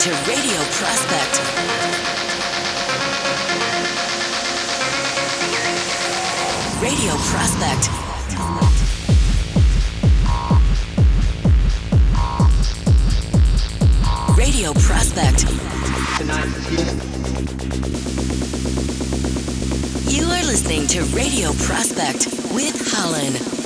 to Radio Prospect. Radio Prospect. Radio Prospect. You are listening to Radio Prospect with Hollen.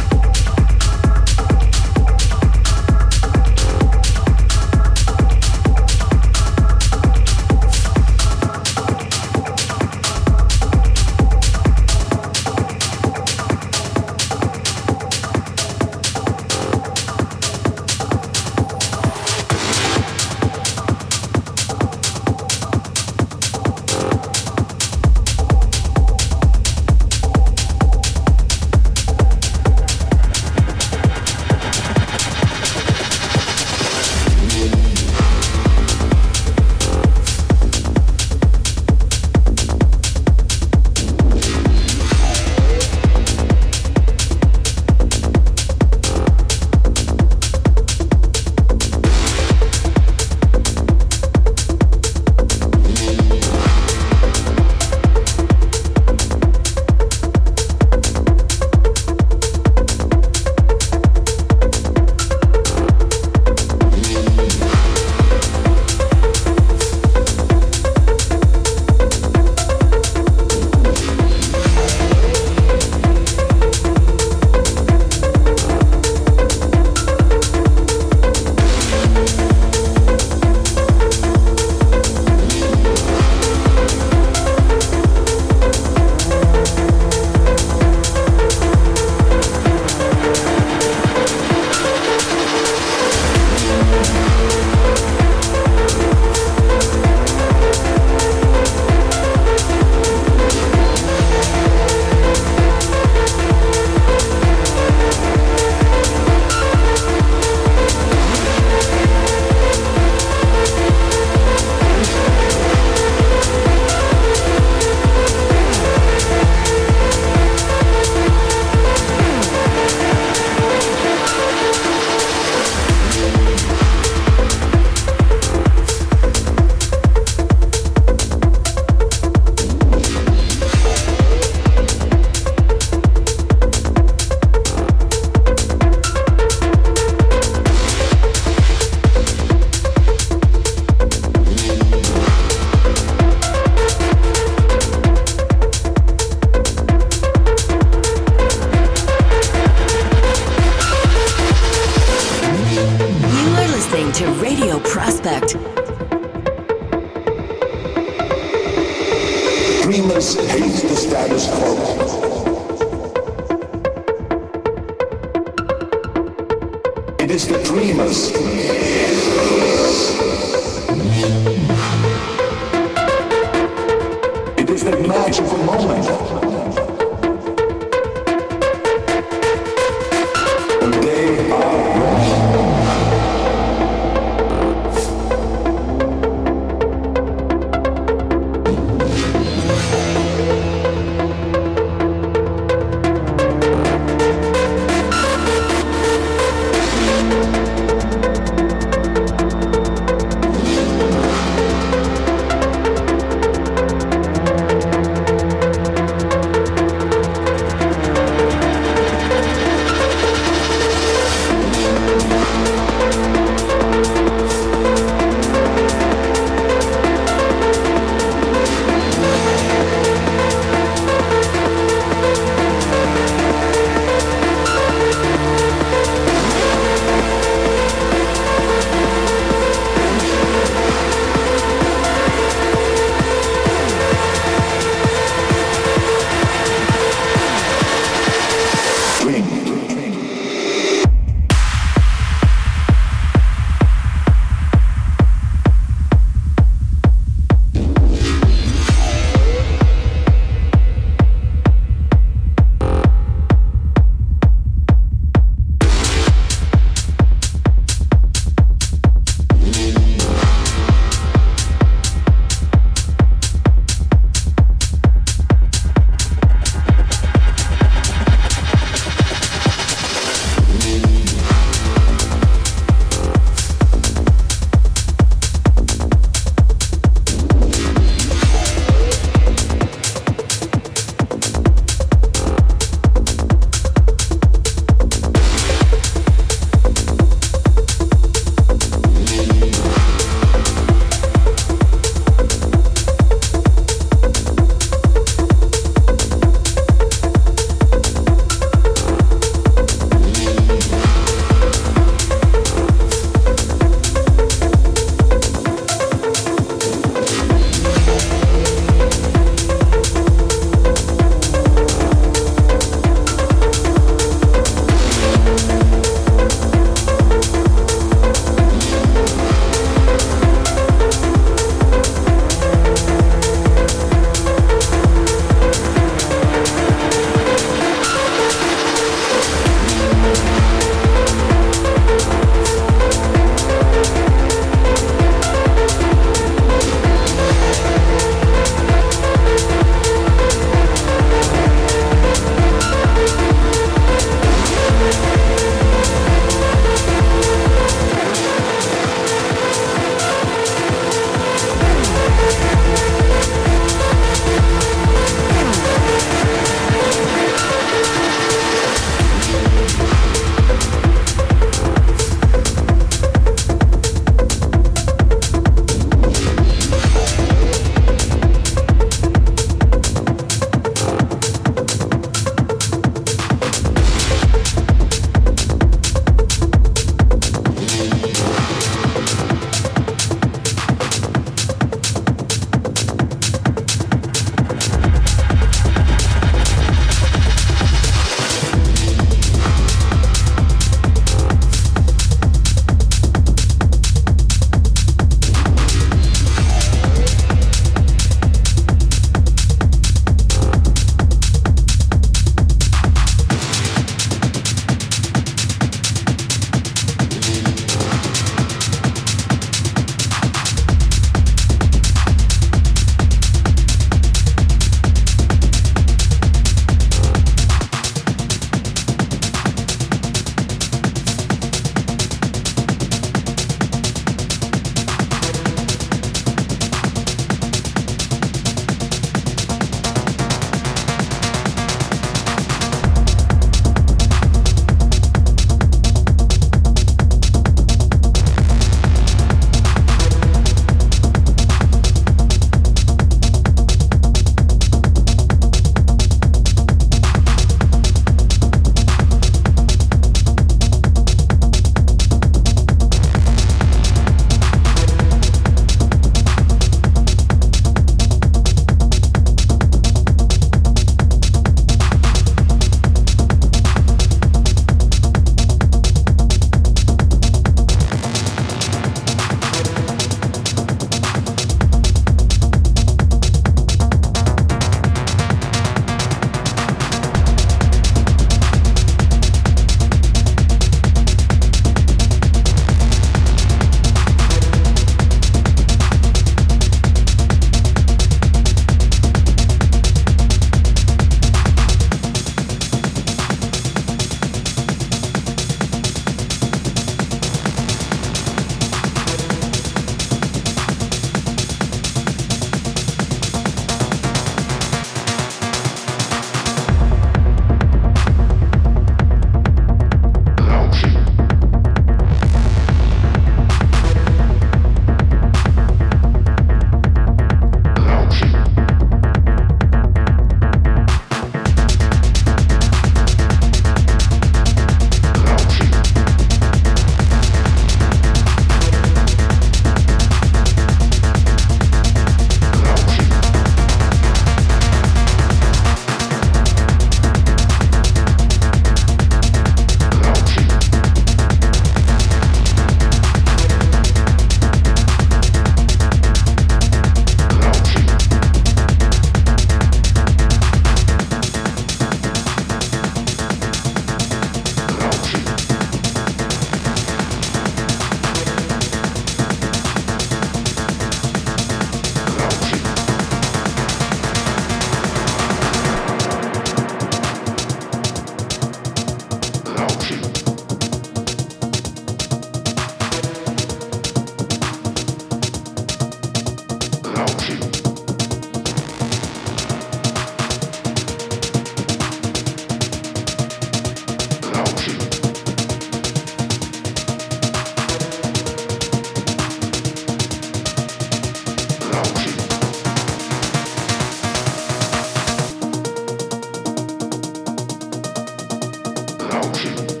Thank you.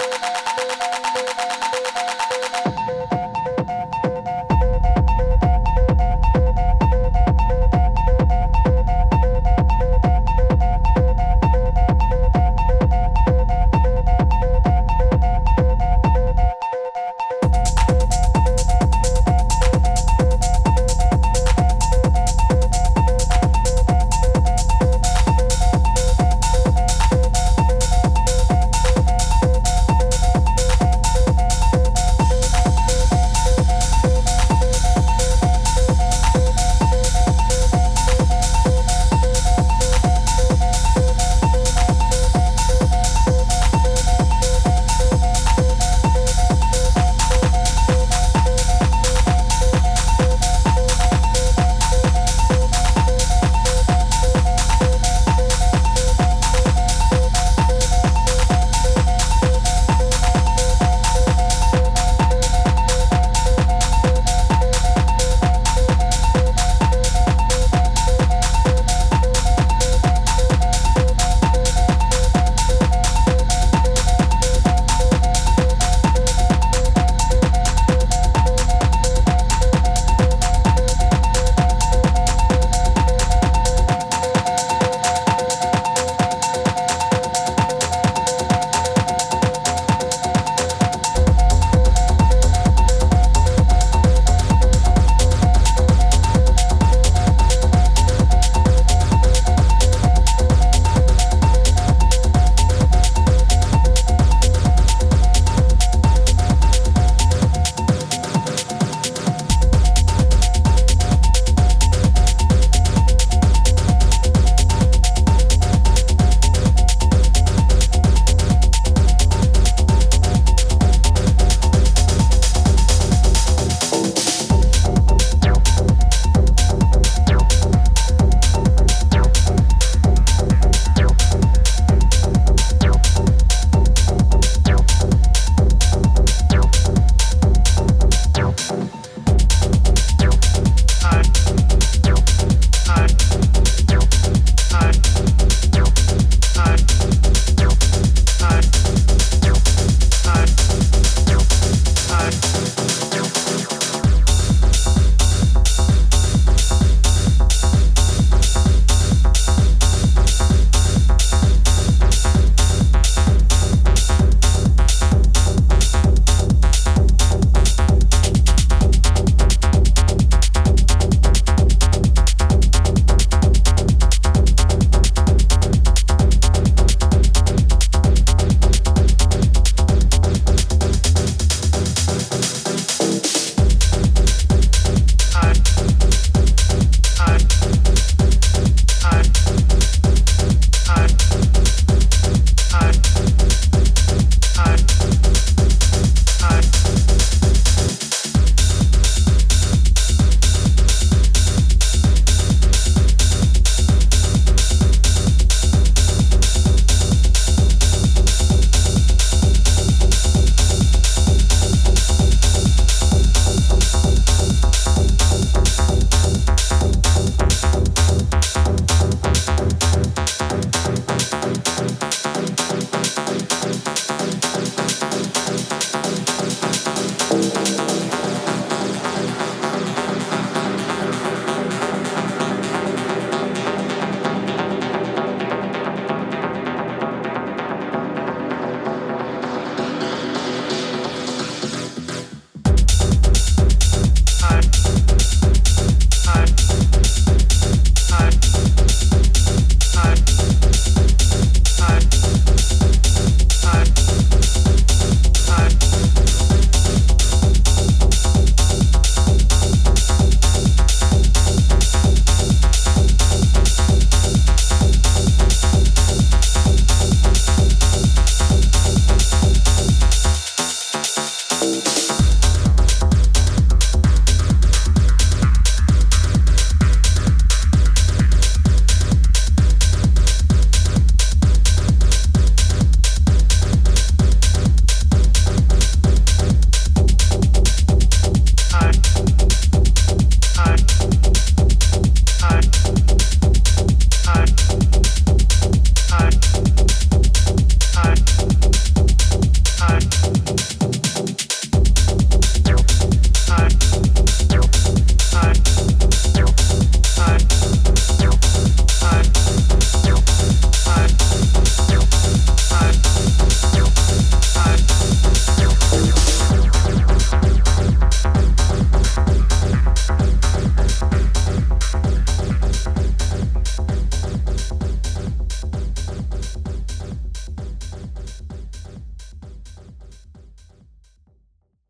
Bye.